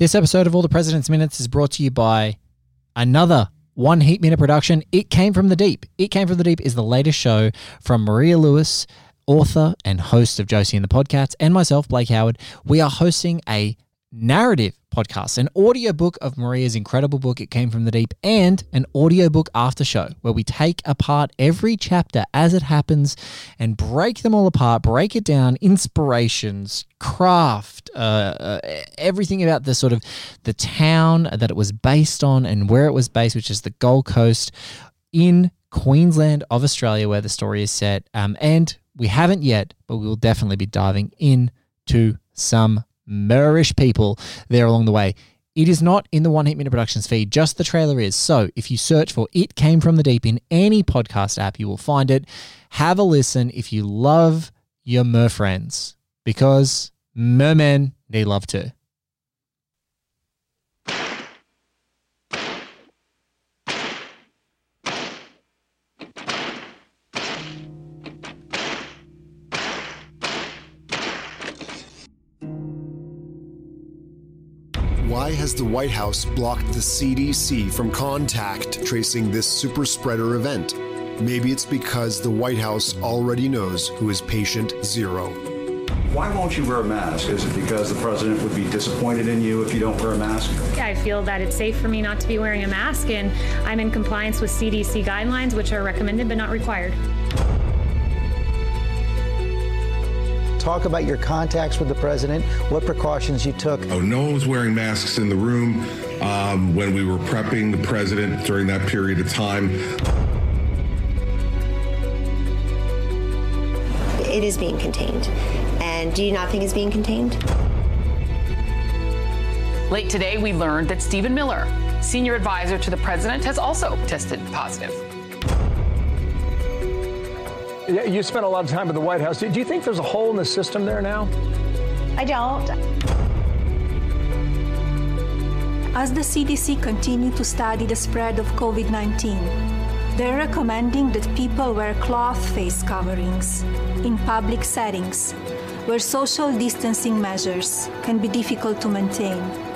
This episode of All the President's Minutes is brought to you by another One Heat Minute production. It Came from the Deep. It Came from the Deep is the latest show from Maria Lewis, author and host of Josie and the Podcasts, and myself, Blake Howard. We are hosting a narrative podcast, an audiobook of Maria's incredible book, It Came From the Deep, and an audiobook after show where we take apart every chapter as it happens and break them all apart, break it down, inspirations, craft, uh, uh, everything about the sort of the town that it was based on and where it was based, which is the Gold Coast in Queensland of Australia, where the story is set. Um, and we haven't yet, but we will definitely be diving into some Moorish people there along the way. It is not in the One Heat Minute Productions feed, just the trailer is. So if you search for It Came From the Deep in any podcast app, you will find it. Have a listen if you love your mer friends, because mermen need love too. Why has the White House blocked the CDC from contact tracing this super spreader event? Maybe it's because the White House already knows who is patient zero. Why won't you wear a mask? Is it because the president would be disappointed in you if you don't wear a mask? I feel that it's safe for me not to be wearing a mask, and I'm in compliance with CDC guidelines, which are recommended but not required. Talk about your contacts with the president, what precautions you took. Oh, no one was wearing masks in the room um, when we were prepping the president during that period of time. It is being contained. And do you not think it's being contained? Late today, we learned that Stephen Miller, senior advisor to the president, has also tested positive. You spent a lot of time at the White House. Do you think there's a hole in the system there now? I don't. As the CDC continue to study the spread of COVID 19, they're recommending that people wear cloth face coverings in public settings where social distancing measures can be difficult to maintain.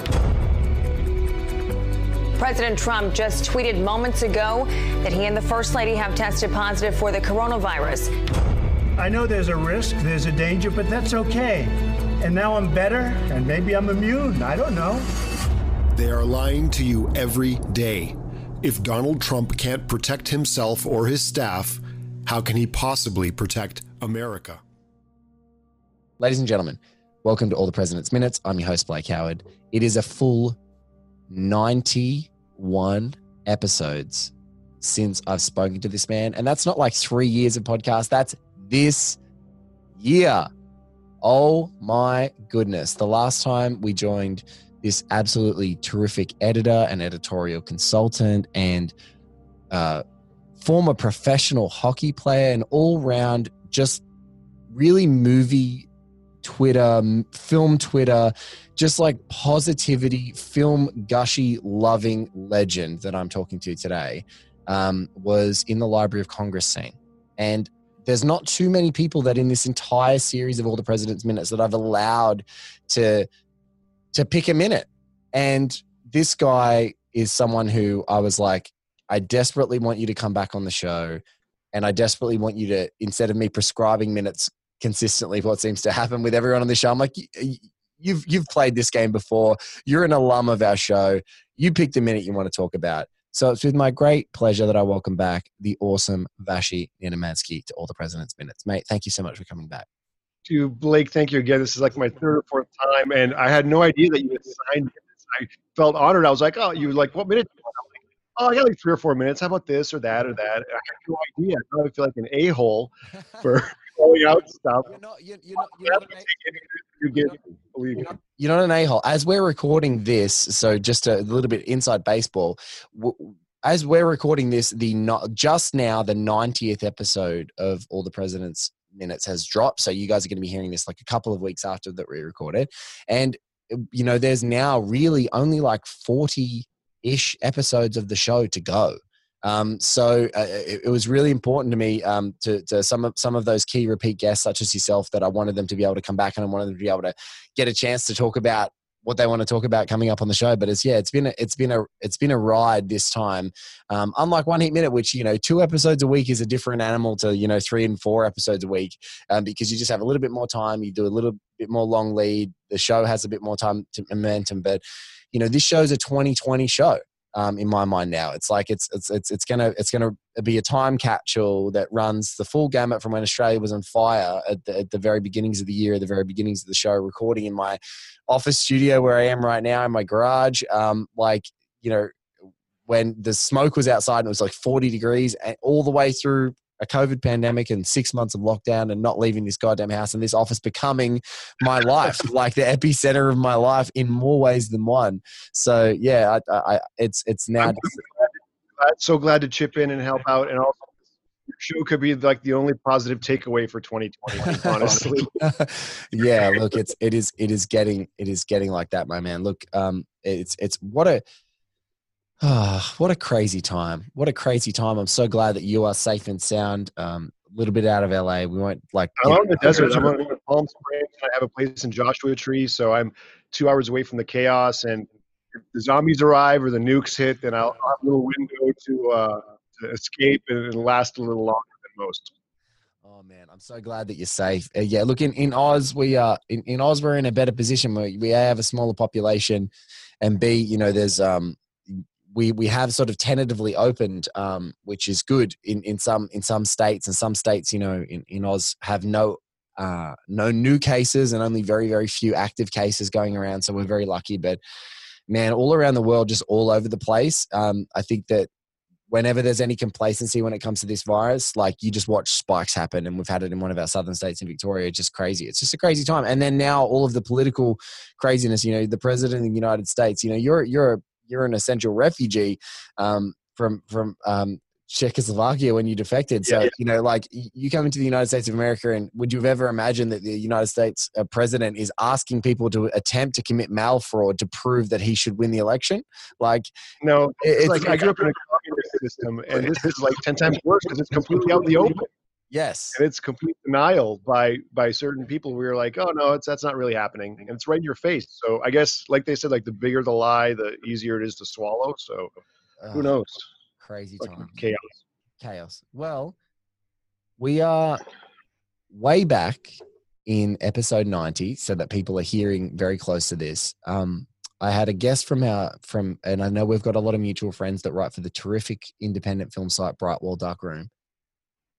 President Trump just tweeted moments ago that he and the First Lady have tested positive for the coronavirus. I know there's a risk, there's a danger, but that's okay. And now I'm better, and maybe I'm immune. I don't know. They are lying to you every day. If Donald Trump can't protect himself or his staff, how can he possibly protect America? Ladies and gentlemen, welcome to All the President's Minutes. I'm your host, Blake Howard. It is a full 91 episodes since I've spoken to this man. And that's not like three years of podcast, that's this year. Oh my goodness. The last time we joined this absolutely terrific editor and editorial consultant and uh, former professional hockey player and all round just really movie Twitter, film Twitter, just like positivity, film gushy, loving legend that I'm talking to today um, was in the Library of Congress scene. And there's not too many people that in this entire series of all the president's minutes that I've allowed to to pick a minute. And this guy is someone who I was like, I desperately want you to come back on the show. And I desperately want you to, instead of me prescribing minutes consistently, what seems to happen with everyone on the show, I'm like, you've you've played this game before. You're an alum of our show. You pick the minute you want to talk about. So it's with my great pleasure that I welcome back the awesome Vashi Nedomansky to all the President's Minutes. Mate, thank you so much for coming back. To Blake, thank you again. This is like my third or fourth time, and I had no idea that you had signed this. I felt honored. I was like, oh, you were like what minute? Oh, I got like three or four minutes. How about this or that or mm-hmm. that? I have no idea. I feel like an a hole for calling out stuff. You're not, you're, you're not, you're not you get, believe you're not, you're not an a hole. As we're recording this, so just a little bit inside baseball. As we're recording this, the not just now the 90th episode of All the President's Minutes has dropped. So you guys are going to be hearing this like a couple of weeks after that we recorded, and you know there's now really only like 40 ish episodes of the show to go. Um, so uh, it, it, was really important to me um, to, to, some of some of those key repeat guests, such as yourself, that I wanted them to be able to come back and I wanted them to be able to get a chance to talk about what they want to talk about coming up on the show. But it's yeah, it's been a, it's been a it's been a ride this time. Um, unlike One Heat Minute, which you know two episodes a week is a different animal to you know three and four episodes a week um, because you just have a little bit more time. You do a little bit more long lead. The show has a bit more time to momentum, but you know this show's a 2020 show um, in my mind now. It's like it's it's it's it's gonna it's gonna be a time capsule that runs the full gamut from when Australia was on fire at the, at the very beginnings of the year, at the very beginnings of the show, recording in my office studio where I am right now in my garage. Um, like you know when the smoke was outside and it was like 40 degrees and all the way through a COVID pandemic and six months of lockdown and not leaving this goddamn house and this office becoming my life, like the epicenter of my life in more ways than one. So yeah, I, I, it's it's now. I'm so glad to chip in and help out, and also your show could be like the only positive takeaway for 2020. Honestly, yeah. Look, it's it is it is getting it is getting like that, my man. Look, um, it's it's what a Oh, what a crazy time. What a crazy time. I'm so glad that you are safe and sound. Um, a little bit out of LA. We won't like. I'm on the desert. I'm on Palm Springs. I have a place in Joshua Tree, so I'm two hours away from the chaos. And if the zombies arrive or the nukes hit, then I'll, I'll have a little window to, uh, to escape and, last a little longer than most. Oh man, I'm so glad that you're safe. Uh, yeah, look in, in Oz, we are in, in Oz. We're in a better position. We we have a smaller population, and B, you know, there's um we we have sort of tentatively opened, um, which is good in, in some in some states, and some states, you know, in, in Oz have no uh, no new cases and only very very few active cases going around. So we're very lucky. But man, all around the world, just all over the place. Um, I think that whenever there's any complacency when it comes to this virus, like you just watch spikes happen, and we've had it in one of our southern states in Victoria. Just crazy. It's just a crazy time. And then now all of the political craziness. You know, the president of the United States. You know, you're you're a you're an essential refugee um, from from um, Czechoslovakia when you defected. So, yeah, yeah. you know, like you come into the United States of America, and would you have ever imagined that the United States uh, president is asking people to attempt to commit mail fraud to prove that he should win the election? Like, no, it's, it's like I grew up in a communist system, and this is like 10 times worse because it's completely out in the open. Yes, and it's complete denial by by certain people. We are like, oh no, it's that's not really happening, and it's right in your face. So I guess, like they said, like the bigger the lie, the easier it is to swallow. So who knows? Crazy time. Chaos. Chaos. Well, we are way back in episode 90 so that people are hearing very close to this um, i had a guest from our from and i know we've got a lot of mutual friends that write for the terrific independent film site Bright Wall/Dark Room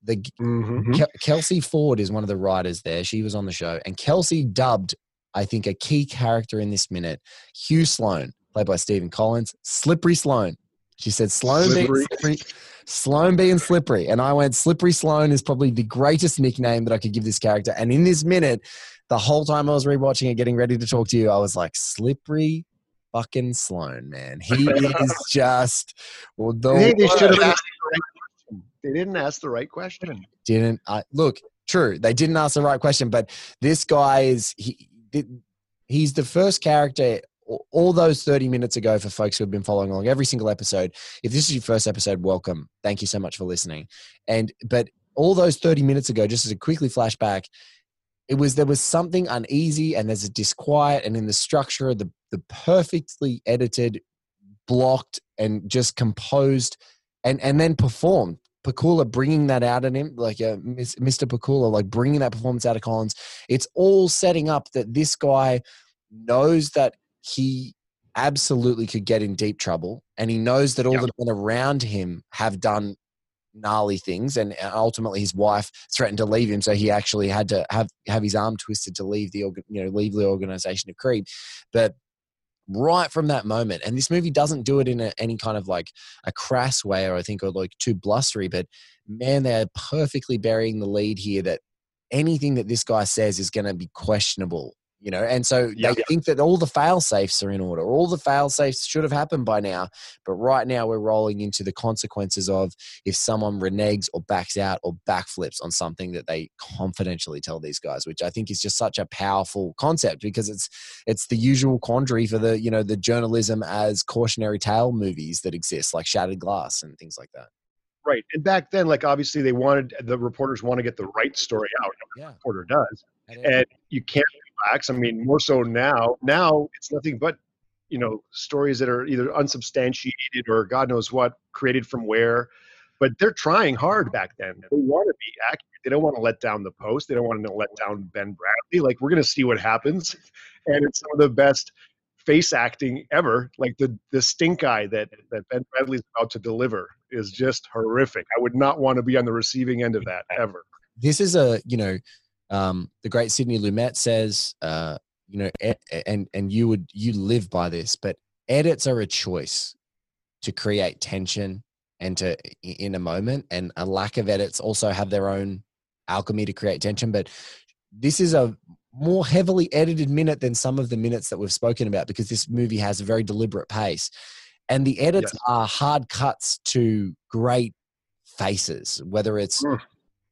the mm-hmm. Ke- Kelsey Ford is one of the writers there. She was on the show, and Kelsey dubbed, I think, a key character in this minute, Hugh Sloan, played by Stephen Collins, Slippery Sloan. She said Sloan being slippery, Sloan being slippery, and I went Slippery Sloan is probably the greatest nickname that I could give this character. And in this minute, the whole time I was rewatching it, getting ready to talk to you, I was like Slippery fucking Sloan, man. He is just well, the hey, they should have asked didn't ask the right question. Didn't uh, look true. They didn't ask the right question, but this guy is he. He's the first character all those 30 minutes ago for folks who have been following along every single episode if this is your first episode welcome thank you so much for listening and but all those 30 minutes ago just as a quickly flashback it was there was something uneasy and there's a disquiet and in the structure the the perfectly edited blocked and just composed and and then performed Pakula bringing that out in him, like uh, Mr. Pakula, like bringing that performance out of Collins, it's all setting up that this guy knows that he absolutely could get in deep trouble, and he knows that all yep. the men around him have done gnarly things, and ultimately his wife threatened to leave him, so he actually had to have have his arm twisted to leave the you know leave the organization of CREEP, but right from that moment. And this movie doesn't do it in a, any kind of like a crass way or I think or like too blustery, but man, they're perfectly burying the lead here that anything that this guy says is going to be questionable you know and so they think that all the fail safes are in order all the fail safes should have happened by now but right now we're rolling into the consequences of if someone reneges or backs out or backflips on something that they confidentially tell these guys which i think is just such a powerful concept because it's it's the usual quandary for the you know the journalism as cautionary tale movies that exist like shattered glass and things like that Right. And back then, like obviously they wanted the reporters want to get the right story out. Yeah. The reporter does. And you can't relax. I mean, more so now. Now it's nothing but, you know, stories that are either unsubstantiated or God knows what, created from where. But they're trying hard back then. They want to be accurate. They don't want to let down the post. They don't want to let down Ben Bradlee. Like we're gonna see what happens. And it's some of the best face acting ever. Like the the stink eye that that Ben Bradlee's about to deliver is just horrific. I would not want to be on the receiving end of that ever. this is a you know um the great sidney lumet says uh you know and and you would you live by this but edits are a choice to create tension and to in a moment and a lack of edits also have their own alchemy to create tension but this is a more heavily edited minute than some of the minutes that we've spoken about because this movie has a very deliberate pace and the edits Yes. are hard cuts to great faces whether it's Mm.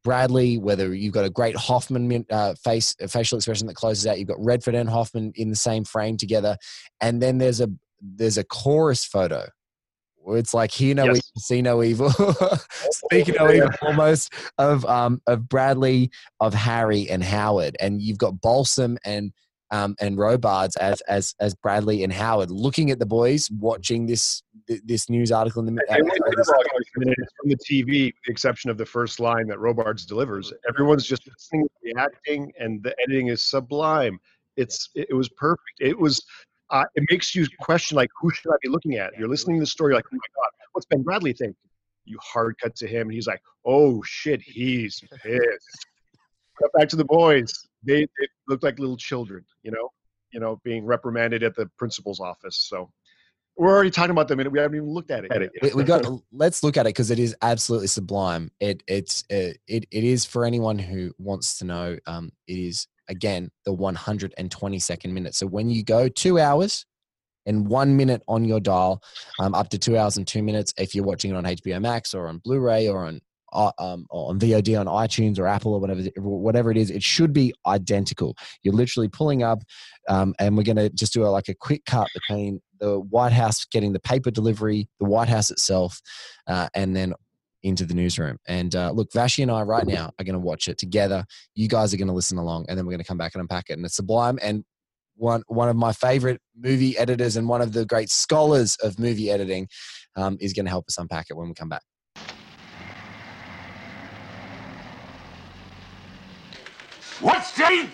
Bradlee, whether you've got a great Hoffman uh, face facial expression that closes out, you've got Redford and Hoffman in the same frame together, and then there's a there's a chorus photo. Where it's like hear no Yes. evil, see no evil, speak no evil, almost of um of Bradlee, of Harry and Howard, and you've got Balsam and um and Robards as as as Bradlee and Howard looking at the boys watching this this news article in the And when the dialogue is coming in, it's from the TV, with the exception of the first line that Robards delivers. Everyone's just listening, reacting, and the editing is sublime. It's it, it was perfect. It was. Uh, it makes you question like who should I be looking at? You're listening to the story like, oh my god, what's Ben Bradlee think? You hard cut to him, and he's like, oh shit, he's pissed. Cut back to the boys. They, they look like little children, you know, you know, being reprimanded at the principal's office. So we're already talking about them, and we haven't even looked at it. yet. we, we got let's look at it because it is absolutely sublime it it's uh, it, it is for anyone who wants to know um it is again the 122nd minute so when you go two hours and one minute on your dial um, up to two hours and two minutes if you're watching it on hbo max or on blu-ray or on uh, um, or on VOD on iTunes or Apple or whatever whatever it is, it should be identical. You're literally pulling up, um, and we're going to just do a, like a quick cut between the White House getting the paper delivery, the White House itself, uh, and then into the newsroom. And uh, look, Vashi and I right now are going to watch it together. You guys are going to listen along, and then we're going to come back and unpack it. And it's sublime. And one one of my favorite movie editors and one of the great scholars of movie editing um, is going to help us unpack it when we come back. What, Steve?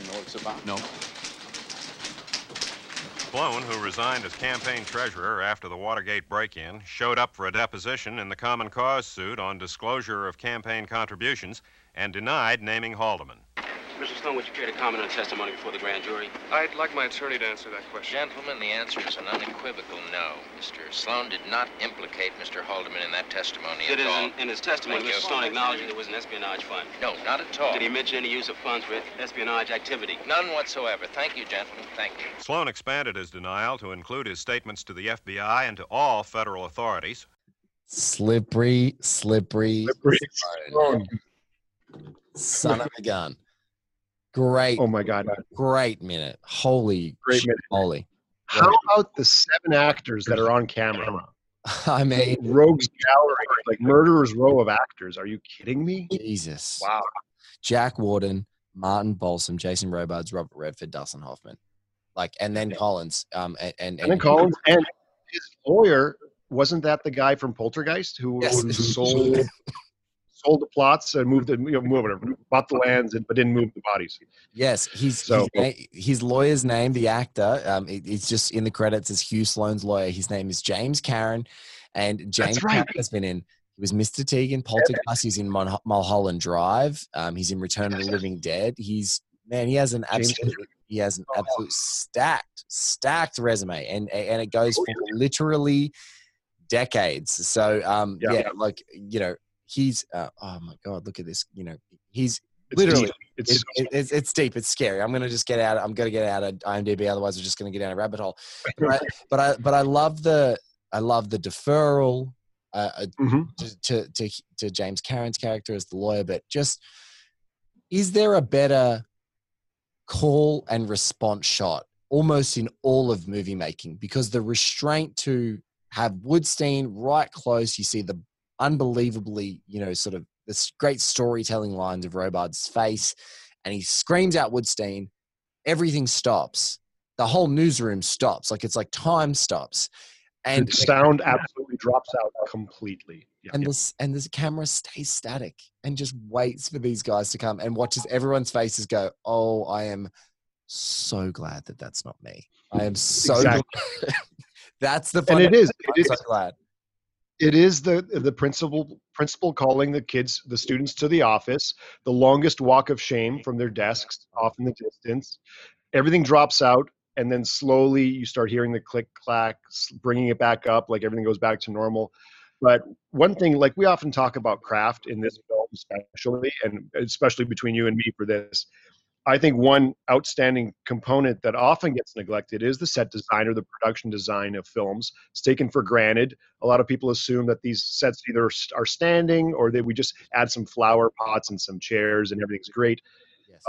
You know what it's about? No. Sloan, who resigned as campaign treasurer after the Watergate break in, showed up for a deposition in the Common Cause suit on disclosure of campaign contributions and denied naming Haldeman. Mr. Sloan, would you care to comment on testimony before the grand jury? I'd like my attorney to answer that question. Gentlemen, the answer is an unequivocal no. Mr. Sloan did not implicate Mr. Haldeman in that testimony Did at all. in, in his testimony, Thank Mr. Sloan acknowledged that there was an espionage fund? No, not at all. Did he mention any use of funds for espionage activity? None whatsoever. Thank you, gentlemen. Thank you. Sloan expanded his denial to include his statements to the FBI and to all federal authorities. Slippery, slippery, Slippery Sloan. son of a gun. Great. Oh my God. Great minute. Holy, Great minute. holy. How about the seven actors that are on camera? I mean, Rogues Gallery, like murderers row of actors. Are you kidding me? Jesus. Wow. Jack Warden, Martin Balsam, Jason Robards, Robert Redford, Dustin Hoffman. Like, and then Collins. Um, and, and, And then Collins and his lawyer wasn't that the guy from Poltergeist who, Yes. sold sold the plots and moved the you know move whatever, bought the lands, and, but didn't move the bodies. Yes, he's, So- his, his lawyer's name, the actor, um, it- it's just in the credits as Hugh Sloan's lawyer. His name is James Karen, and James right. Karen has been in. He was Mr. Teague in Poltergeist. He's in Mon- Mulholland Drive. Um, he's in Return of the Living Dead. He's man, he has an absolute he has an absolute stacked stacked resume, and and it goes for literally decades. So um, Yeah. yeah, like you know, he's uh, oh my god, look at this. You know, he's It's literally deep. It's it's, it- it's it's deep. It's scary. I'm gonna just get out. I'm gonna get out of IMDb. Otherwise, we're just gonna get down a rabbit hole. But I, but I but I love the I love the deferral uh, uh, Mhm. to, to to to James Cameron's character as the lawyer. But just is there a better call and response shot almost in all of movie making because the restraint to have Woodstein right close, you see the unbelievably, you know, sort of this great storytelling lines of Robard's face, and he screams out Woodstein, everything stops. The whole newsroom stops. Like it's like time stops. And the sound absolutely drops out completely. Yeah. and this and this camera stays static and just waits for these guys to come and watches everyone's faces go oh i am so glad that that's not me i am so Exactly. glad. that's the and it is. It is i'm It so glad It is the the principal principal calling the kids, the students, to the office. The longest walk of shame from their desks, off in the distance. Everything drops out, and then slowly you start hearing the click clack, bringing it back up, like everything goes back to normal. But one thing, like we often talk about craft in this film, especially, and especially between you and me for this, I think one outstanding component that often gets neglected is the set design or the production design of films. It's taken for granted. A lot of people assume that these sets either are standing or that we just add some flower pots and some chairs and everything's great.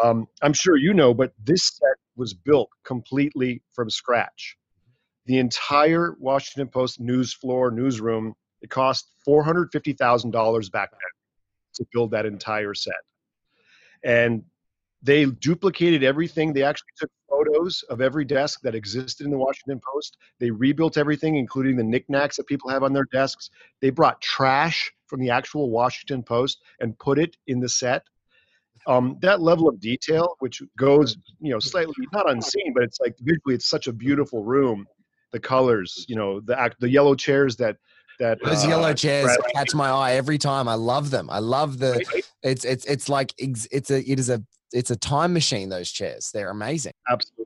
Um, I'm sure you know, but this set was built completely from scratch. The entire Washington Post news floor, newsroom, it cost $450,000 back then to build that entire set. And they duplicated everything. They actually took photos of every desk that existed in the Washington Post. They rebuilt everything, including the knickknacks that people have on their desks. They brought trash from the actual Washington Post and put it in the set. Um, that level of detail, which goes, you know, slightly not unseen, but it's like visually, it's such a beautiful room. The colors, you know, the act, the yellow chairs that that those uh, yellow chairs catch my eye every time i love them i love the right. it's it's it's like it's a it is a it's a time machine those chairs they're amazing Absolutely.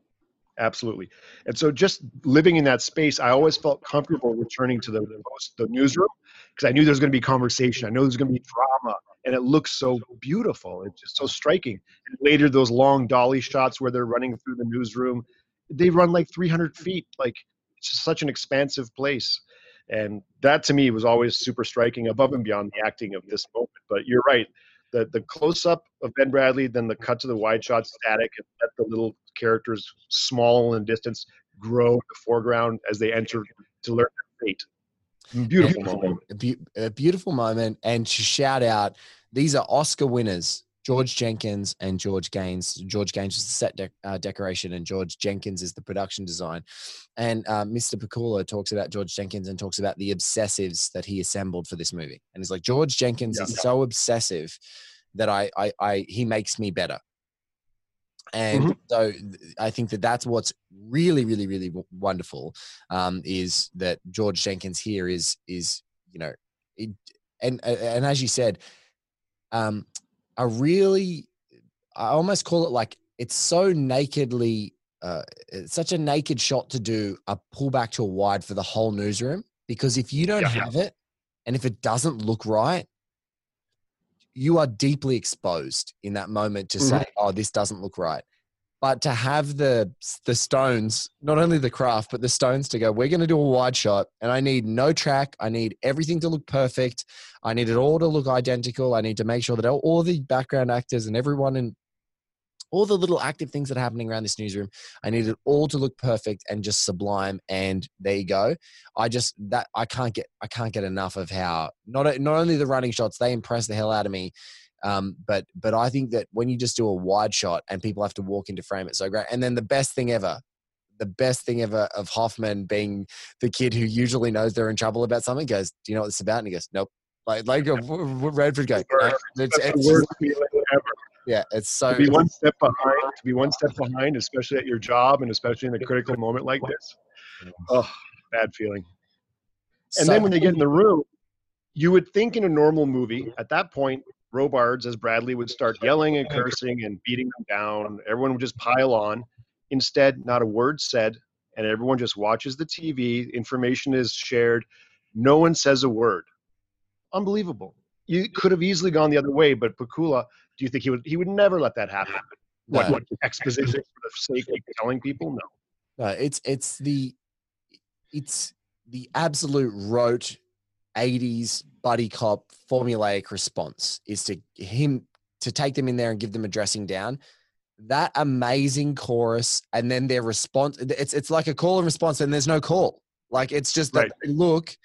Absolutely. And so just living in that space, I always felt comfortable returning to the post, the newsroom because I knew there was going to be conversation. I know there's going to be drama and it looks so beautiful. It's just so striking. And later those long dolly shots where they're running through the newsroom, they run like 300 feet. Like it's just such an expansive place. And that to me was always super striking above and beyond the acting of this moment. But you're right. The, the close up of Ben Bradlee, then the cut to the wide shot static, and let the little characters small in distance grow in the foreground as they enter to learn their fate. Beautiful moment. a, beau- a beautiful moment and to shout out these are oscar winners george jenkins and george gaines george gaines is the set dec- uh, decoration and george jenkins is the production design. And uh, mr Pakula talks about george jenkins and talks about the obsessives that he assembled for this movie. And he's like george jenkins is so obsessive that I, I i he makes me better. And so th- I think that that's what's really, really, really w- wonderful um, is that George Jenkins here is is you know, it, and and as you said, um, a really, I almost call it like it's so nakedly, uh, it's such a naked shot to do a pullback to a wide for the whole newsroom because if you don't have it, and if it doesn't look right, you are deeply exposed in that moment to say, "Oh, this doesn't look right." But to have the the stones, not only the craft, but the stones to go, we're going to do a wide shot, and I need no track. I need everything to look perfect. I need it all to look identical. I need to make sure that all, the background actors and everyone in all the little active things that are happening around this newsroom, I need it all to look perfect and just sublime. And there you go. I just that I can't get I can't get enough of how not not only the running shots they impress the hell out of me, um, but but I think that when you just do a wide shot and people have to walk into frame, it's so great. And then the best thing ever, the best thing ever of Hoffman being the kid who usually knows they're in trouble about something goes, "Do you know what this is about?" And he goes, "Nope." Like like a Redford going. "No, it's- it's the worst feeling ever. yeah, it's so to be one step behind, to be one step behind, especially at your job and especially in a critical moment like this. Oh, bad feeling. And So- then when they get in the room, you would think in a normal movie, at that point, Robards as Bradlee would start yelling and cursing and beating them down. Everyone would just pile on. Instead, not a word said, and everyone just watches the TV. Information is shared. No one says a word. Unbelievable. You could have easily gone the other way, but Pakula, do you think he would? He would never let that happen. What, what exposition for the sake of telling people? No. No, it's it's the it's the absolute rote 80s buddy cop formulaic response is to him to take them in there and give them a dressing down. That amazing chorus and then their response it's it's like a call and response and there's no call. Like it's just that look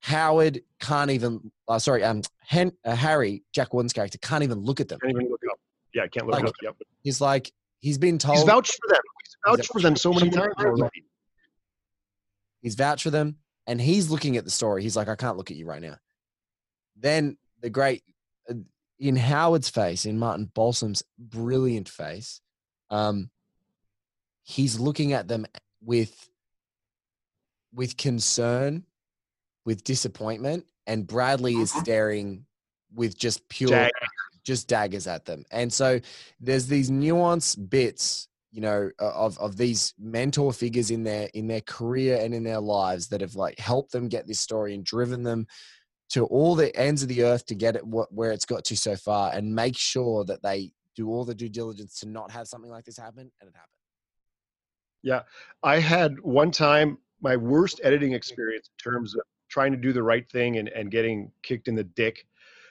Howard can't even uh, sorry um Hen, uh, Harry Jack Warden's character can't even look at them. Can't even look up. Yeah, can't look Like, up. Yep. He's like he's been told He's vouched for them. He's He's vouched for them so many times already. He's vouched for them, and he's looking at the story. He's like, I can't look at you right now. Then the great uh, in Howard's face, in Martin Balsam's brilliant face, um, he's looking at them with with concern, with disappointment, and Bradlee is staring with just pure Daggers. just daggers at them. And so there's these nuance bits, you know, uh, of of these mentor figures in their in their career and in their lives that have like helped them get this story and driven them to all the ends of the earth to get it wh- where it's got to so far and make sure that they do all the due diligence to not have something like this happen and it happened. Yeah, I had one time my worst editing mm-hmm. experience in terms of trying to do the right thing and, and getting kicked in the dick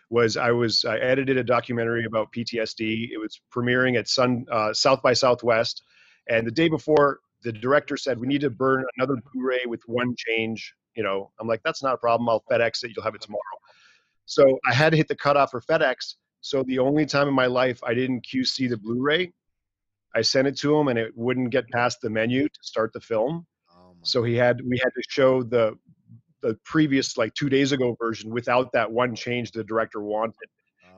was I was I edited a documentary about PTSD. It was premiering at Sun uh, South by Southwest, and the day before, the director said we need to burn another Blu-ray with one change. You know, I'm like, that's not a problem. I'll FedEx it. You'll have it tomorrow. So I had to hit the cutoff for FedEx. So the only time in my life I didn't QC the Blu-ray, I sent it to him and it wouldn't get past the menu to start the film. so he had we had to show the the previous like two days ago version without that one change the director wanted.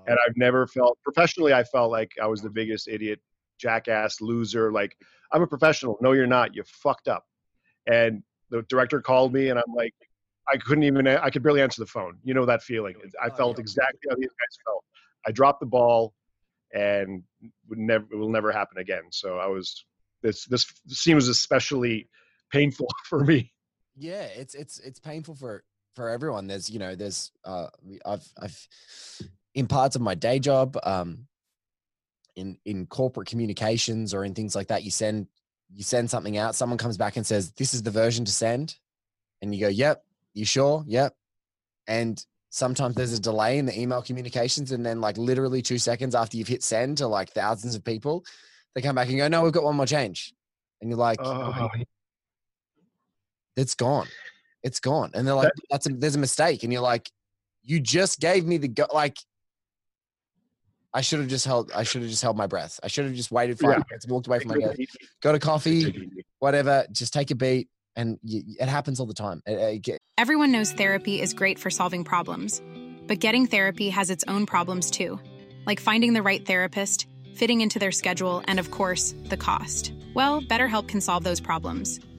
And oh. I've never felt professionally I felt like I was the biggest idiot, jackass, loser. Like I'm a professional. No, you're not. You fucked up. And the director called me and I'm like, I couldn't even I could barely answer the phone. You know that feeling. I oh, felt exactly how these guys felt. I dropped the ball and would never it will never happen again. So I was this this seems especially painful for me. Yeah, it's it's it's painful for for everyone. There's you know there's uh I've I've in parts of my day job um in in corporate communications or in things like that you send you send something out someone comes back and says this is the version to send and you go yep you sure? Yep. And sometimes there's a delay in the email communications and then like literally 2 seconds after you've hit send to like thousands of people they come back and go no we've got one more change and you're like Oh, it's gone. It's gone. And they're like, that's a, there's a mistake. And you're like, you just gave me the go like I should have just held I should have just held my breath. I should have just waited five Yeah. minutes, walked away from my Take it desk, easy. got a coffee, whatever, just take a beat. And y it happens all the time. It- it get- Everyone knows therapy is great for solving problems, but getting therapy has its own problems too, like finding the right therapist, fitting into their schedule, and of course, the cost. Well, BetterHelp can solve those problems.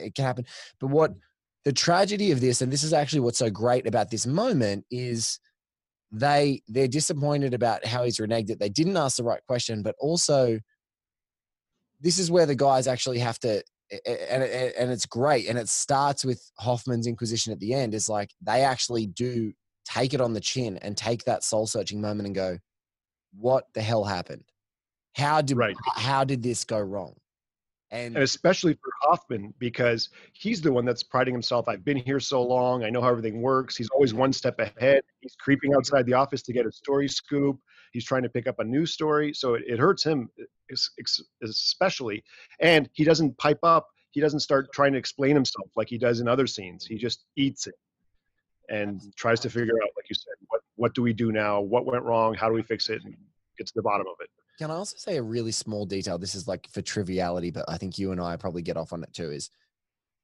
It can happen. But what mm. the tragedy of this, and this is actually what's so great about this moment, is they they're disappointed about how he's reneged it. They didn't ask the right question, but also this is where the guys actually have to and and it's great and it starts with hoffman's inquisition at the end is like they actually do take it on the chin and take that soul searching moment and go what the hell happened how did right. how did this go wrong and, and, especially for Hoffman because he's the one that's priding himself. I've been here so long. I know how everything works. He's always one step ahead. He's creeping outside the office to get a story scoop. He's trying to pick up a news story, so it, it hurts him especially. And he doesn't pipe up. He doesn't start trying to explain himself like he does in other scenes. He just eats it and tries to figure out, like you said, what what do we do now? What went wrong? How do we fix it? And get to the bottom of it. Can I also say a really small detail? This is like for triviality, but I think you and I probably get off on it too. Is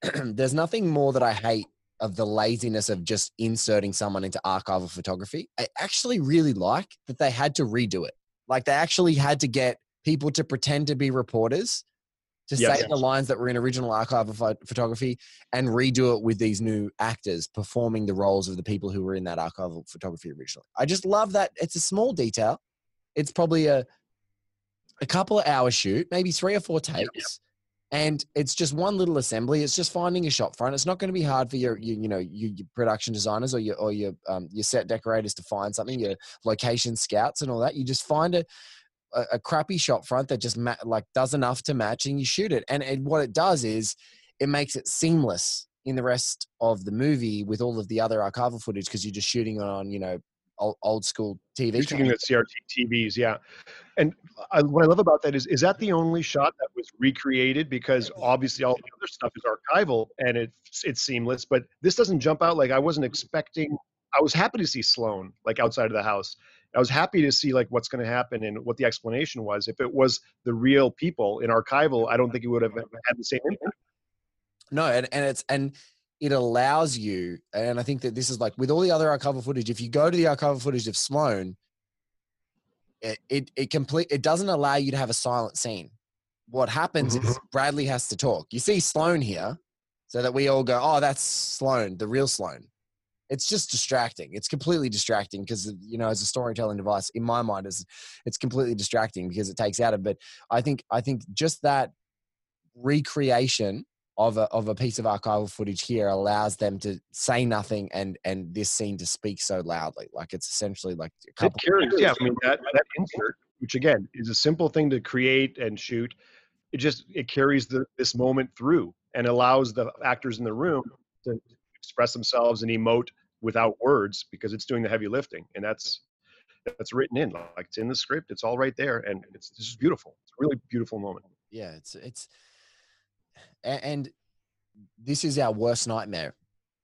there's nothing more that I hate of the laziness of just inserting someone into archival photography. I actually really like that they had to redo it. Like they actually had to get people to pretend to be reporters to yes. say the lines that were in original archival photography and redo it with these new actors performing the roles of the people who were in that archival photography originally. I just love that. It's a small detail. It's probably a a couple of hour shoot, maybe three or four takes. And it's just one little assembly. It's just finding a shot front. It's not going to be hard for your, you, you know, your, your, production designers or your or your um, your set decorators to find something. Your location scouts and all that. You just find a a, a crappy shot front that just ma- like does enough to match, and you shoot it. And it, what it does is it makes it seamless in the rest of the movie with all of the other archival footage because you're just shooting on you know old, old school TV. You're shooting at CRT TVs, yeah. And I, what I love about that is, is that the only shot that was recreated? Because obviously all the other stuff is archival and it's it's seamless, but this doesn't jump out like I wasn't mm-hmm. expecting. I was happy to see Sloan like outside of the house. I was happy to see like what's going to happen and what the explanation was. If it was the real people in archival, I don't think it would have had the same impact. No, and, and it's and it allows you, and I think that this is like with all the other archival footage, if you go to the archival footage of Sloan, it, it, it complete it doesn't allow you to have a silent scene. What happens mm-hmm. is Bradlee has to talk. You see Sloan here, so that we all go, oh, that's Sloan, the real Sloan. It's just distracting. It's completely distracting because you know, as a storytelling device, in my mind, is it's completely distracting because it takes out of. But I think I think just that recreation of a, of a piece of archival footage here allows them to say nothing and and this scene to speak so loudly. Like it's essentially like a couple carries, yeah i mean that that insert which again is a simple thing to create and shoot it just it carries the this moment through and allows the actors in the room to express themselves and emote without words because it's doing the heavy lifting and that's that's written in like it's in the script it's all right there and it's this is beautiful. It's a really beautiful moment. Yeah it's it's and this is our worst nightmare.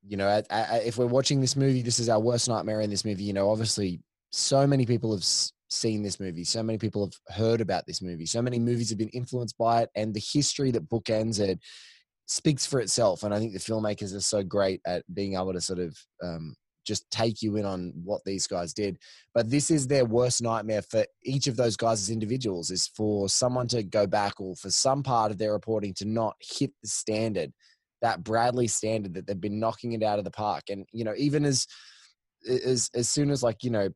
You know, if we're watching this movie, this is our worst nightmare in this movie. You know, obviously, so many people have seen this movie, so many people have heard about this movie, so many movies have been influenced by it, and the history that bookends it speaks for itself. And I think the filmmakers are so great at being able to sort of um, just take you in on what these guys did. But this is their worst nightmare for each of those guys as individuals is for someone to go back or for some part of their reporting to not hit the standard, that Bradlee standard that they've been knocking it out of the park. And, you know, even as as as soon as like, you know,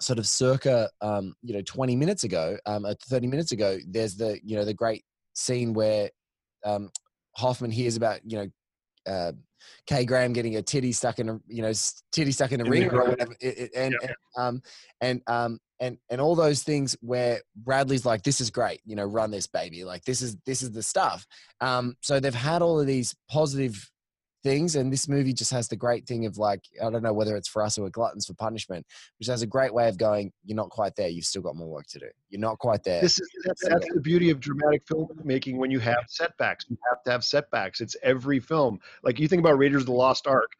sort of circa um, you know, 20 minutes ago, um, 30 minutes ago, there's the, you know, the great scene where um Hoffman hears about, you know, uh, Kay Graham getting a titty stuck in a you know titty stuck in a in ring or whatever, it, it, and, yeah. and um and um and and all those things where Bradlee's like, this is great, you know, run this baby, like this is this is the stuff. Um, so they've had all of these positive things and this movie just has the great thing of like i don't know whether it's for us or gluttons for punishment which has a great way of going you're not quite there you've still got more work to do you're not quite there this is that's, that's the beauty of dramatic filmmaking when you have setbacks you have to have setbacks it's every film like you think about raiders of the lost ark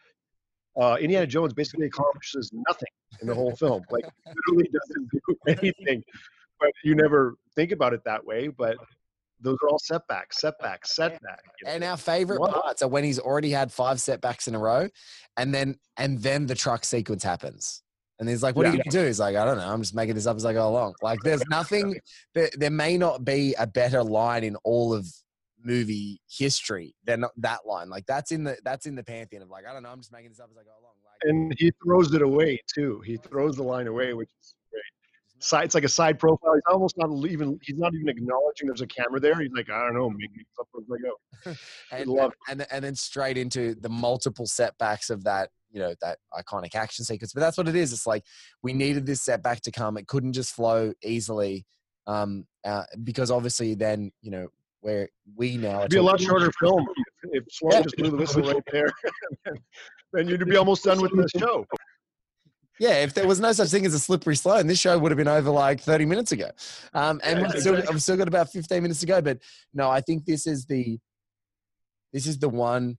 uh, Indiana Jones basically accomplishes nothing in the whole film. Like literally doesn't do anything. But you never think about it that way. But those are all setbacks, setbacks, setbacks. And our favorite what? parts are when he's already had five setbacks in a row, and then and then the truck sequence happens. And he's like, "What yeah. are you gonna do?" He's like, "I don't know. I'm just making this up as I go along." Like, there's nothing. There, there may not be a better line in all of movie history than that line. Like, that's in the that's in the pantheon of like, I don't know. I'm just making this up as I go along. Like, and he throws it away too. He throws the line away, which is. Side. It's like a side profile. He's almost not even. He's not even acknowledging there's a camera there. He's like, I don't know, maybe it's up as I go. and, love and and then straight into the multiple setbacks of that you know that iconic action sequence but that's what it is it's like we needed this setback to come it couldn't just flow easily um uh, because obviously then you know where we now It'd be a lot shorter film if Sloan Yeah. just blew the whistle right there. then you'd be almost done with the show. Yeah, if there was no such thing as a slippery slope, this show would have been over like 30 minutes ago. Um, and Yeah, we've, still. I've still got about 15 minutes to go. But no, I think this is the this is the one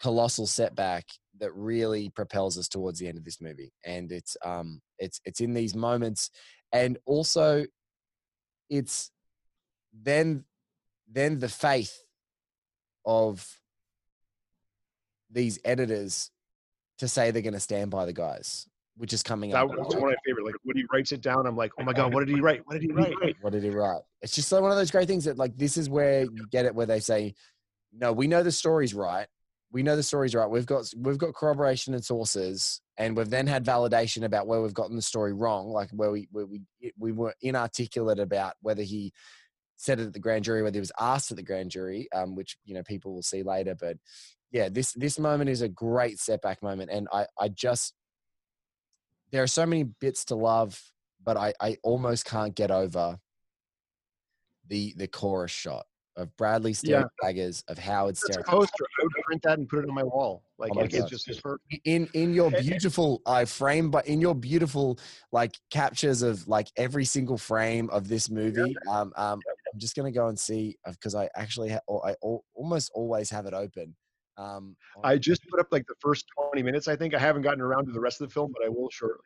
colossal setback that really propels us towards the end of this movie. And it's um it's it's in these moments. And also it's then then the faith of these editors to say they're going to stand by the guys, which is coming That up. was one of my favorite. Like when he writes it down, I'm like, oh my god, what did he write? What did he write? What did he write? It's just like one of those great things that like this is where you get it where they say, No, we know the story's right. We know the story's right. We've got we've got corroboration and sources, and we've then had validation about where we've gotten the story wrong, like where we where we we were inarticulate about whether he said it at the grand jury, whether he was asked at the grand jury, um, which you know people will see later. But yeah, this this moment is a great setback moment, and I I just there are so many bits to love, but I I almost can't get over the the chorus shot of Bradlee staring Yeah. daggers of Howard That's a poster. I would print that and put it on my wall. Like Oh my it's just in in your beautiful I frame, but in your beautiful like captures of like every single frame of this movie. Um, um, I'm just gonna go and see because I actually ha- I al- almost always have it open. Um, I just put up like the first 20 minutes. I think I haven't gotten around to the rest of the film, but I will shortly.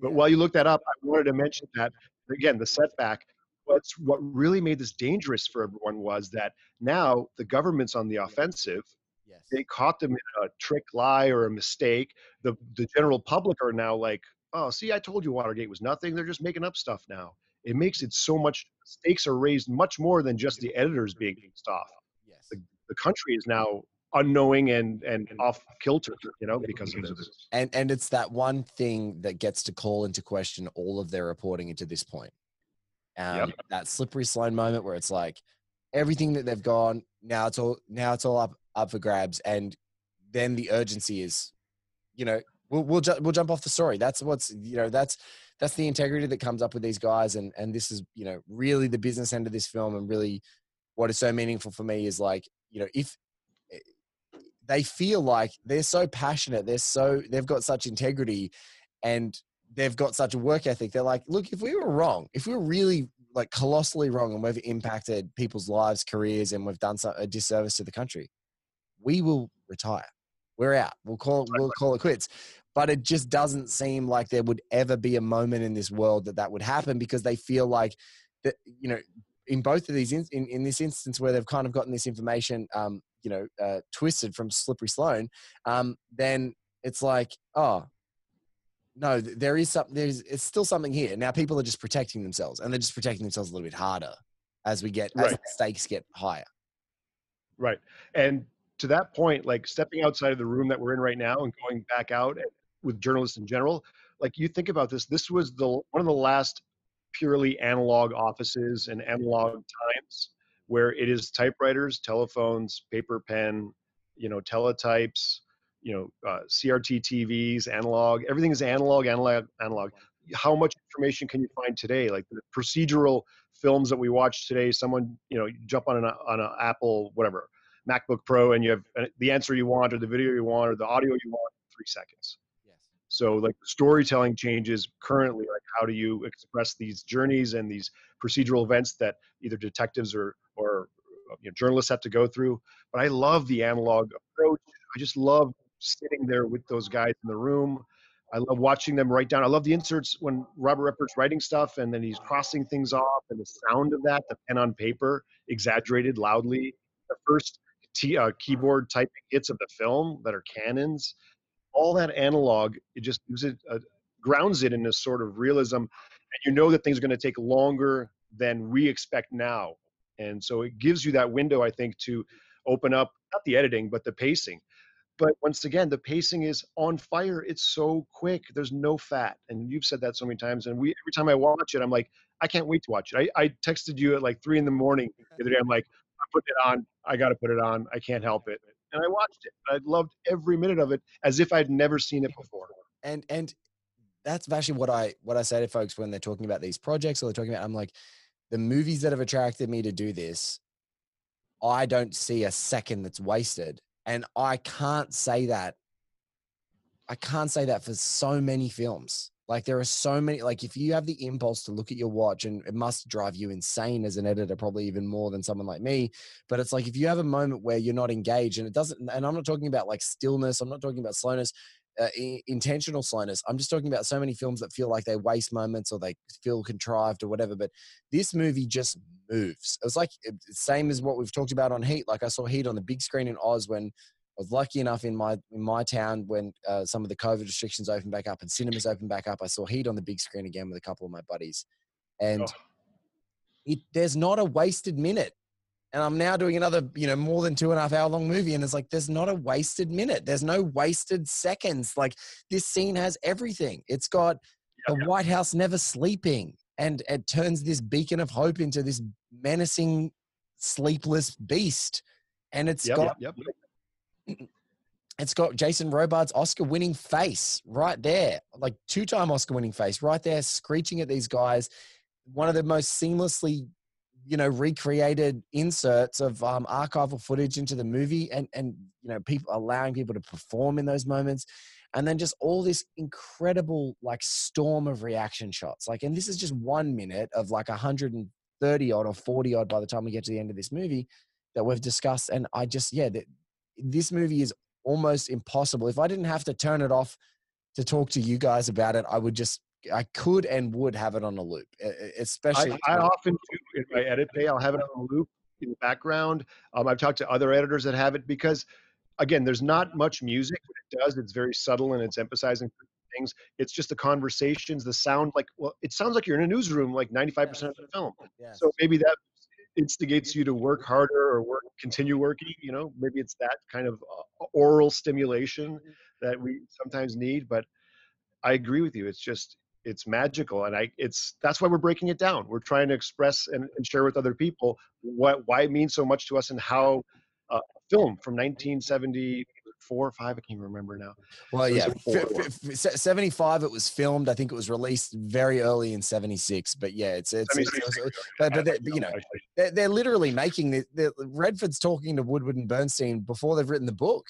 But while you look that up, I wanted to mention that again, the setback. What's what really made this dangerous for everyone was that now the government's on the offensive. Yes. They caught them in a trick lie or a mistake. The the general public are now like, oh, see, I told you Watergate was nothing. They're just making up stuff now. It makes it so much stakes are raised much more than just the editors being pissed off. The, the country is now unknowing and and off kilter, you know, because of this. and and it's that one thing that gets to call into question all of their reporting into this point. Um, That slippery Sloan moment where it's like everything that they've gone now it's all now it's all up up for grabs, and then the urgency is, you know, we'll we'll, ju- we'll jump off the story. That's what's you know that's that's the integrity that comes up with these guys, and and this is you know really the business end of this film, and really what is so meaningful for me is like you know if they feel like they're so passionate they're so they've got such integrity and they've got such a work ethic. They're like look if we were wrong if we were really like colossally wrong and we've impacted people's lives careers and we've done a disservice to the country we will retire. We're out. We'll call we'll call it quits. But it just doesn't seem like there would ever be a moment in this world that that would happen because they feel like that you know in both of these in, in, in this instance where they've kind of gotten this information um, you know uh, twisted from slippery sloan um, then it's like oh no there is something there's it's still something here now people are just protecting themselves and they're just protecting themselves a little bit harder as we get as Right. stakes get higher Right. And to that point, like stepping outside of the room that we're in right now and going back out with journalists in general, like you think about this, this was the one of the last purely analog offices and analog times where it is typewriters, telephones, paper pen, you know, teletypes, you know, uh, CRT TVs, analog. Everything is analog, analog, analog. How much information can you find today? Like the procedural films that we watch today. Someone, you know, you jump on an on an Apple, whatever, MacBook Pro, and you have the answer you want, or the video you want, or the audio you want, in three seconds. Yes. So like storytelling changes currently, like how do you express these journeys and these procedural events that either detectives or or uh, you know, journalists have to go through. But I love the analog approach. I just love sitting there with those guys in the room. I love watching them write down. I love the inserts when Robert Redford's writing stuff and then he's crossing things off and the sound of that, the pen on paper, exaggerated loudly. The first t- uh, keyboard typing hits of the film that are cannons all that analog it just gives it grounds it in this sort of realism and you know that things are going to take longer than we expect now and so it gives you that window i think to open up not the editing but the pacing but once again, the pacing is on fire. It's so quick. There's no fat, and you've said that so many times. And we every time I watch it, I'm like, I can't wait to watch it. I, I texted you at like three in the morning the other day. I'm like, I put it on. I got to put it on. I can't help it. And I watched it. I loved every minute of it as if I'd never seen it before. And and that's actually what I what I say to folks when they're talking about these projects or they're talking about. I'm like, the movies that have attracted me to do this, I don't see a second that's wasted. And I can't say that. I can't say that for so many films. Like there are so many, like if you have the impulse to look at your watch and it must drive you insane as an editor, probably even more than someone like me. But it's like if you have a moment where you're not engaged and it doesn't, and I'm not talking about like stillness, I'm not talking about slowness, uh, intentional slowness. I'm just talking about so many films that feel like they waste moments or they feel contrived or whatever. But this movie just moves. It was like same as what we've talked about on Heat. Like I saw Heat on the big screen in Oz when I was lucky enough in my in my town when uh, some of the COVID restrictions opened back up and cinemas opened back up. I saw Heat on the big screen again with a couple of my buddies, and oh. it, there's not a wasted minute. And I'm now doing another, you know, more than two and a half hour long movie, and it's like there's not a wasted minute. There's no wasted seconds. Like this scene has everything. It's got the White House never sleeping, and it turns this beacon of hope into this menacing, sleepless beast. And it's yep, got yep, yep it's got Jason Robards' Oscar winning face right there, like two time Oscar winning face right there, screeching at these guys. One of the most seamlessly, you know, recreated inserts of um, archival footage into the movie and, and, you know, people allowing people to perform in those moments. And then just all this incredible, like, storm of reaction shots. Like, and this is just one minute of like 130 odd or 40 odd by the time we get to the end of this movie that we've discussed. And I just, yeah, this movie is almost impossible. If I didn't have to turn it off to talk to you guys about it, I would just I could and would have it on a loop, especially. I, I often do in my edit bay. I'll have it on a loop in the background. Um, I've talked to other editors that have it because, again, there's not much music. What it does, it's very subtle and it's emphasizing things. It's just the conversations, the sound. Like, well, it sounds like you're in a newsroom, like 95% of the film. Yes. So maybe that instigates you to work harder or work continue working you know maybe it's that kind of uh, oral stimulation that we sometimes need but i agree with you it's just it's magical and i it's that's why we're breaking it down we're trying to express and, and share with other people what why it means so much to us and how uh, film from 1970 four or five. I can't remember now. Well, yeah, f- f- 75 it was filmed. I think it was released very early in 76. But yeah, it's, it's, it's, it's but, but, you know, they're, they're literally making the, Redford's talking to Woodward and Bernstein before they've written the book.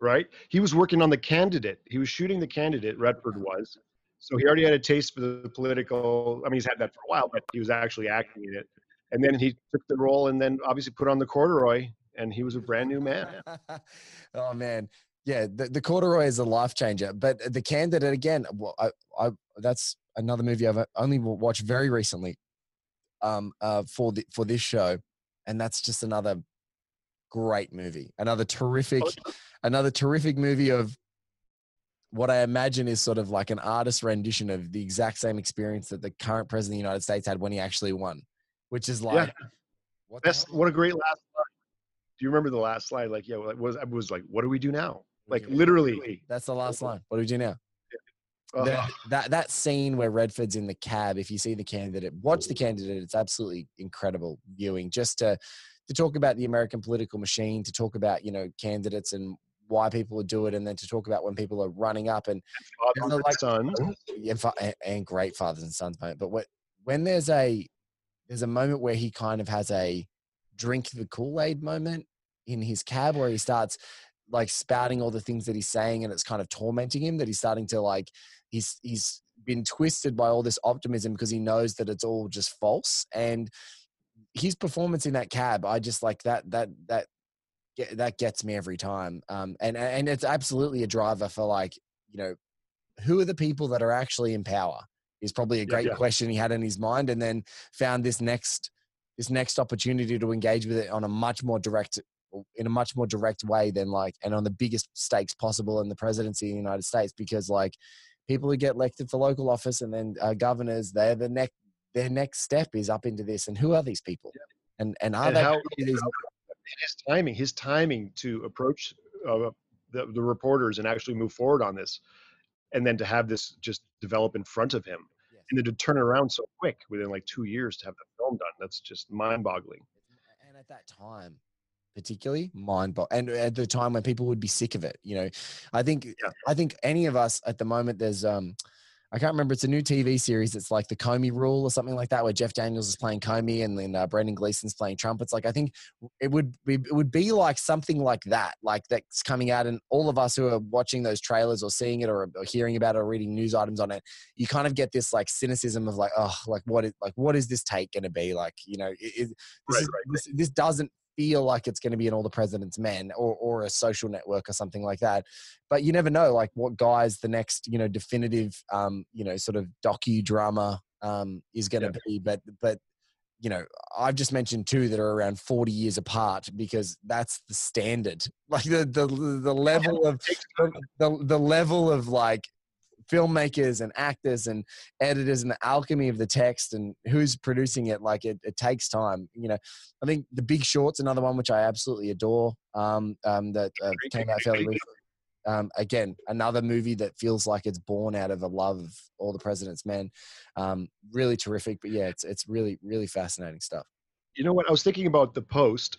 Right. He was working on the candidate. He was shooting the candidate, Redford was. So he already had a taste for the political. I mean, he's had that for a while, but he was actually acting in it. And then he took the role and then obviously put on the corduroy and he was a brand new man. oh man, yeah, the, the corduroy is a life changer. But the candidate again, well, I, I that's another movie I've only watched very recently, um, uh, for the for this show, and that's just another great movie, another terrific, oh, another terrific movie of what I imagine is sort of like an artist rendition of the exact same experience that the current president of the United States had when he actually won, which is like, yeah. what, what a great last slide. do you remember the last slide? Like, yeah, it was I was like, what do we do now? Like literally. That's the last line. What do we do now? that, uh-huh. that that scene where Redford's in the cab, if you see the candidate, watch the candidate. It's absolutely incredible viewing. Just to to talk about the American political machine, to talk about you know candidates and why people would do it, and then to talk about when people are running up and, and like sons and, and great fathers and sons moment. But what when there's a there's a moment where he kind of has a drink the Kool Aid moment in his cab where he starts like spouting all the things that he's saying and it's kind of tormenting him that he's starting to like he's he's been twisted by all this optimism because he knows that it's all just false and his performance in that cab i just like that that that that gets me every time um and and it's absolutely a driver for like you know who are the people that are actually in power is probably a great yeah, yeah. question he had in his mind and then found this next this next opportunity to engage with it on a much more direct in a much more direct way than like and on the biggest stakes possible in the presidency of the united states because like people who get elected for local office and then uh, governors they're the next their next step is up into this and who are these people and and are and they how, these- his timing his timing to approach uh, the, the reporters and actually move forward on this, and then to have this just develop in front of him, and then to turn around so quick within like two years to have the film done. That's just mind-boggling. And at that time, particularly mind bo- and at the time when people would be sick of it, you know, I think I think any of us at the moment there's um I can't remember. It's a new TV series. It's like the Comey Rule or something like that, where Jeff Daniels is playing Comey and then uh, Brendan Gleeson's playing Trumpets. Like I think it would be it would be like something like that, like that's coming out, and all of us who are watching those trailers or seeing it or, or hearing about it or reading news items on it, you kind of get this like cynicism of like, oh, like what is like what is this take going to be? Like you know, it, it, this, is, this this doesn't feel like it's going to be in all the president's men or, or a social network or something like that but you never know like what guys the next you know definitive um you know sort of docudrama um is going to yeah. be but but you know i've just mentioned two that are around 40 years apart because that's the standard like the the, the level of the, the level of like filmmakers and actors and editors and the alchemy of the text and who's producing it like it, it takes time you know. I think the big shorts another one which i absolutely adore um, um, that uh, came out fairly recently um, again another movie that feels like it's born out of a love of all the president's men. Um, really terrific but yeah it's, it's really really fascinating stuff. You know what? I was thinking about the post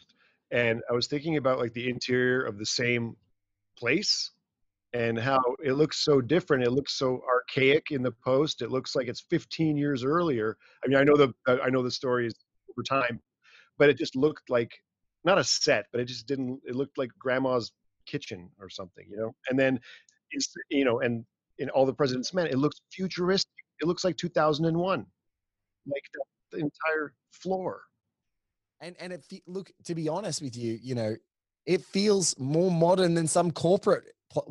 and i was thinking about like the interior of the same place and mm-hmm. how it looks so different. It looks so archaic in the post. It looks like it's 15 years earlier. I mean, I know the uh, I know the story is over time, but it just looked like not a set, but it just didn't. It looked like grandma's kitchen or something, you know. And then, it's you know, and in all the president's men, it looks futuristic. It looks like 2001, like the, the entire floor. And and it look to be honest with you, you know, it feels more modern than some corporate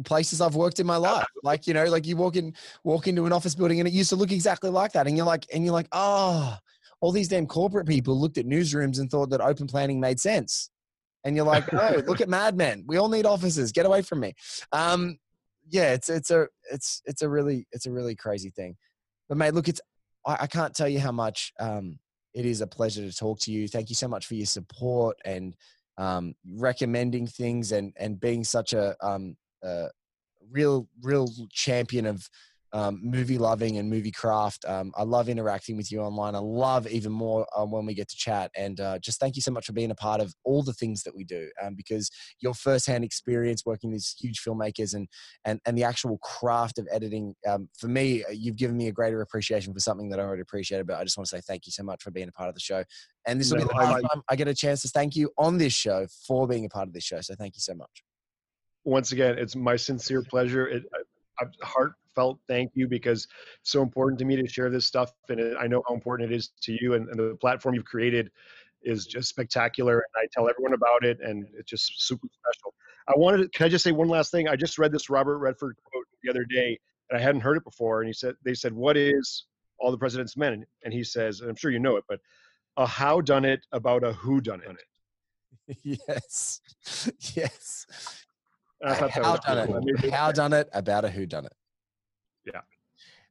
places I've worked in my life. Like, you know, like you walk in, walk into an office building and it used to look exactly like that. And you're like, and you're like, oh, all these damn corporate people looked at newsrooms and thought that open planning made sense. And you're like, oh, look at Mad Men. We all need offices. Get away from me. Um, yeah, it's it's a it's it's a really it's a really crazy thing. But mate, look, it's I, I can't tell you how much um, it is a pleasure to talk to you. Thank you so much for your support and um, recommending things and and being such a um, uh, real real champion of um, movie loving and movie craft. Um, I love interacting with you online. I love even more um, when we get to chat. And uh, just thank you so much for being a part of all the things that we do um, because your firsthand experience working with these huge filmmakers and, and, and the actual craft of editing, um, for me, uh, you've given me a greater appreciation for something that I already appreciated. But I just want to say thank you so much for being a part of the show. And this will no, be the last time I get a chance to thank you on this show for being a part of this show. So thank you so much once again, it's my sincere pleasure. It, I, heartfelt thank you because it's so important to me to share this stuff, and it, I know how important it is to you. And, and, the platform you've created is just spectacular, and I tell everyone about it, and it's just super special. I wanted to, can I just say one last thing? I just read this Robert Redford quote the other day, and I hadn't heard it before. And he said, they said, "What is all the president's men?" And he says, and I'm sure you know it, but a how done it about a who done it. yes, yes how done it? How done it about a who done it? Yeah.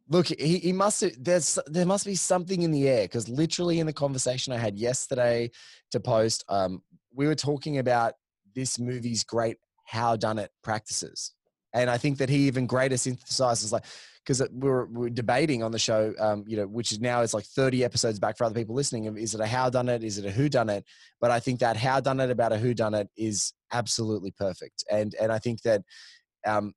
Look, he, he must there's there must be something in the air because literally in the conversation I had yesterday to post, um, we were talking about this movie's great how done it practices, and I think that he even greater synthesizes like because we were, we were debating on the show, um, you know, which is now is like 30 episodes back for other people listening. Is it a how done it? Is it a who done it? But I think that how done it about a who done it is absolutely perfect. And, and I think that, um,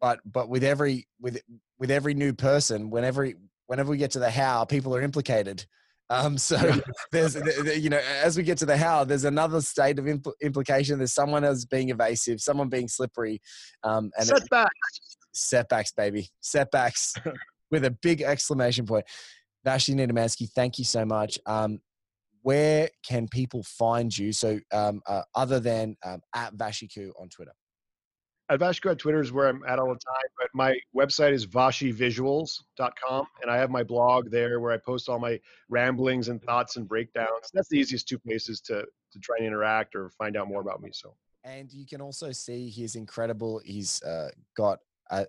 but, but with every, with, with every new person, whenever, whenever we get to the how people are implicated. Um, so there's, you know, as we get to the how, there's another state of impl- implication. There's someone else being evasive, someone being slippery, um, and setbacks setbacks, baby, setbacks with a big exclamation point. Vashi Nedomansky, thank you so much. Um, where can people find you? So, um, uh, other than um, at Vashikoo on Twitter. At Vashikoo on Twitter is where I'm at all the time, but my website is vashivisuals.com, and I have my blog there where I post all my ramblings and thoughts and breakdowns. That's the easiest two places to to try and interact or find out more about me. So. And you can also see he's incredible. He's uh, got uh,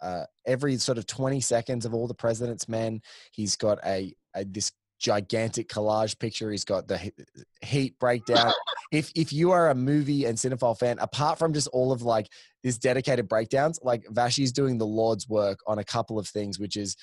uh, every sort of 20 seconds of all the president's men. He's got a, a this gigantic collage picture. He's got the heat breakdown. if if you are a movie and cinephile fan, apart from just all of like this dedicated breakdowns, like Vashi's doing the Lord's work on a couple of things, which is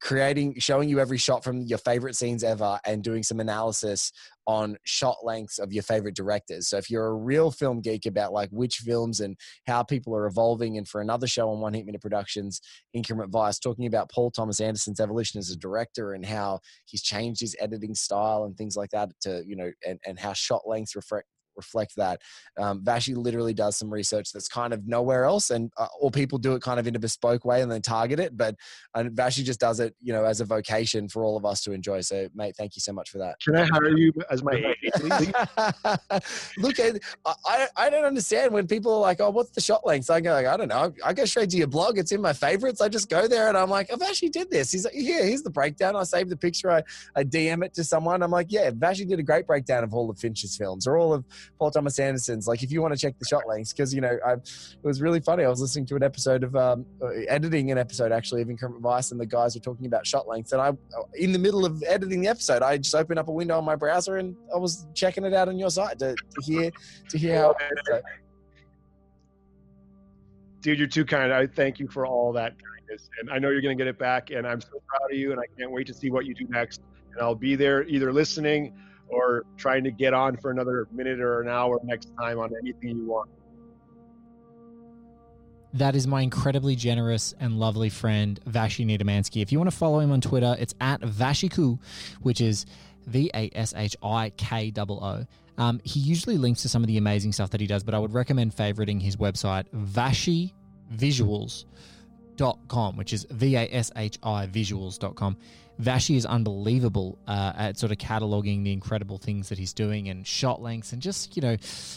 creating showing you every shot from your favorite scenes ever and doing some analysis on shot lengths of your favorite directors. So if you're a real film geek about like which films and how people are evolving and for another show on one heat minute productions inherent vice talking about paul thomas anderson's evolution as a director and how he's changed his editing style and things like that to you know and, and how shot lengths reflect reflect that. Um, Vashi literally does some research that's kind of nowhere else, and uh, or people do it kind of in a bespoke way and then target it. But and Vashi just does it, you know, as a vocation for all of us to enjoy. So, mate, thank you so much for that. Can I hire you as my? Look at I, I don't understand when people are like, oh, what's the shot length? I go like, I don't know. I go straight to your blog. It's in my favorites. I just go there and I'm like, I've actually did this. He's like, yeah, here's the breakdown. I save the picture. I, I DM it to someone. I'm like, yeah, Vashi did a great breakdown of all of Fincher's films or all of Paul Thomas Anderson's. Like, if you want to check the shot lengths, because you know, I, it was really funny. I was listening to an episode of um, uh, editing an episode actually of Inherent Vice, and the guys were talking about shot lengths. And I, in the middle of editing the episode, I just opened up a window on my browser and I was checking it out on your site to, to hear to hear how. Dude, you're too kind. I thank you for all that kindness, and I know you're going to get it back. And I'm so proud of you, and I can't wait to see what you do next. And I'll be there either listening or trying to get on for another minute or an hour next time on anything you want. That is my incredibly generous and lovely friend Vashi Nedomansky. If you want to follow him on Twitter, it's at Vashikoo, which is V A S H I K O O. Um, he usually links to some of the amazing stuff that he does, but I would recommend favoriting his website, vashivisuals.com, which is V A S H I visuals.com. Vashi is unbelievable uh, at sort of cataloging the incredible things that he's doing and shot lengths and just you know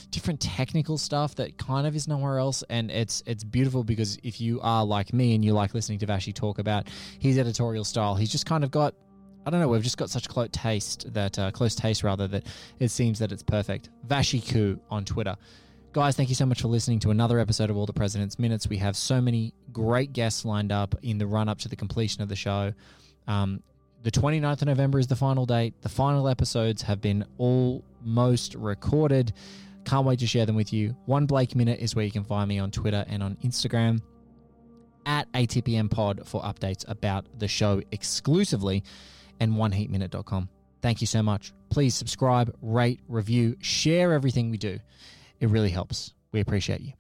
different technical stuff that kind of is nowhere else. And it's it's beautiful because if you are like me and you like listening to Vashi talk about his editorial style, he's just kind of got I don't know. We've just got such close taste that uh, close taste rather that it seems that it's perfect. Vashikoo on Twitter. Guys, thank you so much for listening to another episode of All the President's Minutes. We have so many great guests lined up in the run up to the completion of the show. Um, the 29th of November is the final date. The final episodes have been almost recorded. Can't wait to share them with you. One Blake Minute is where you can find me on Twitter and on Instagram at ATPM Pod for updates about the show exclusively and oneheatminute.com. Thank you so much. Please subscribe, rate, review, share everything we do. It really helps. We appreciate you.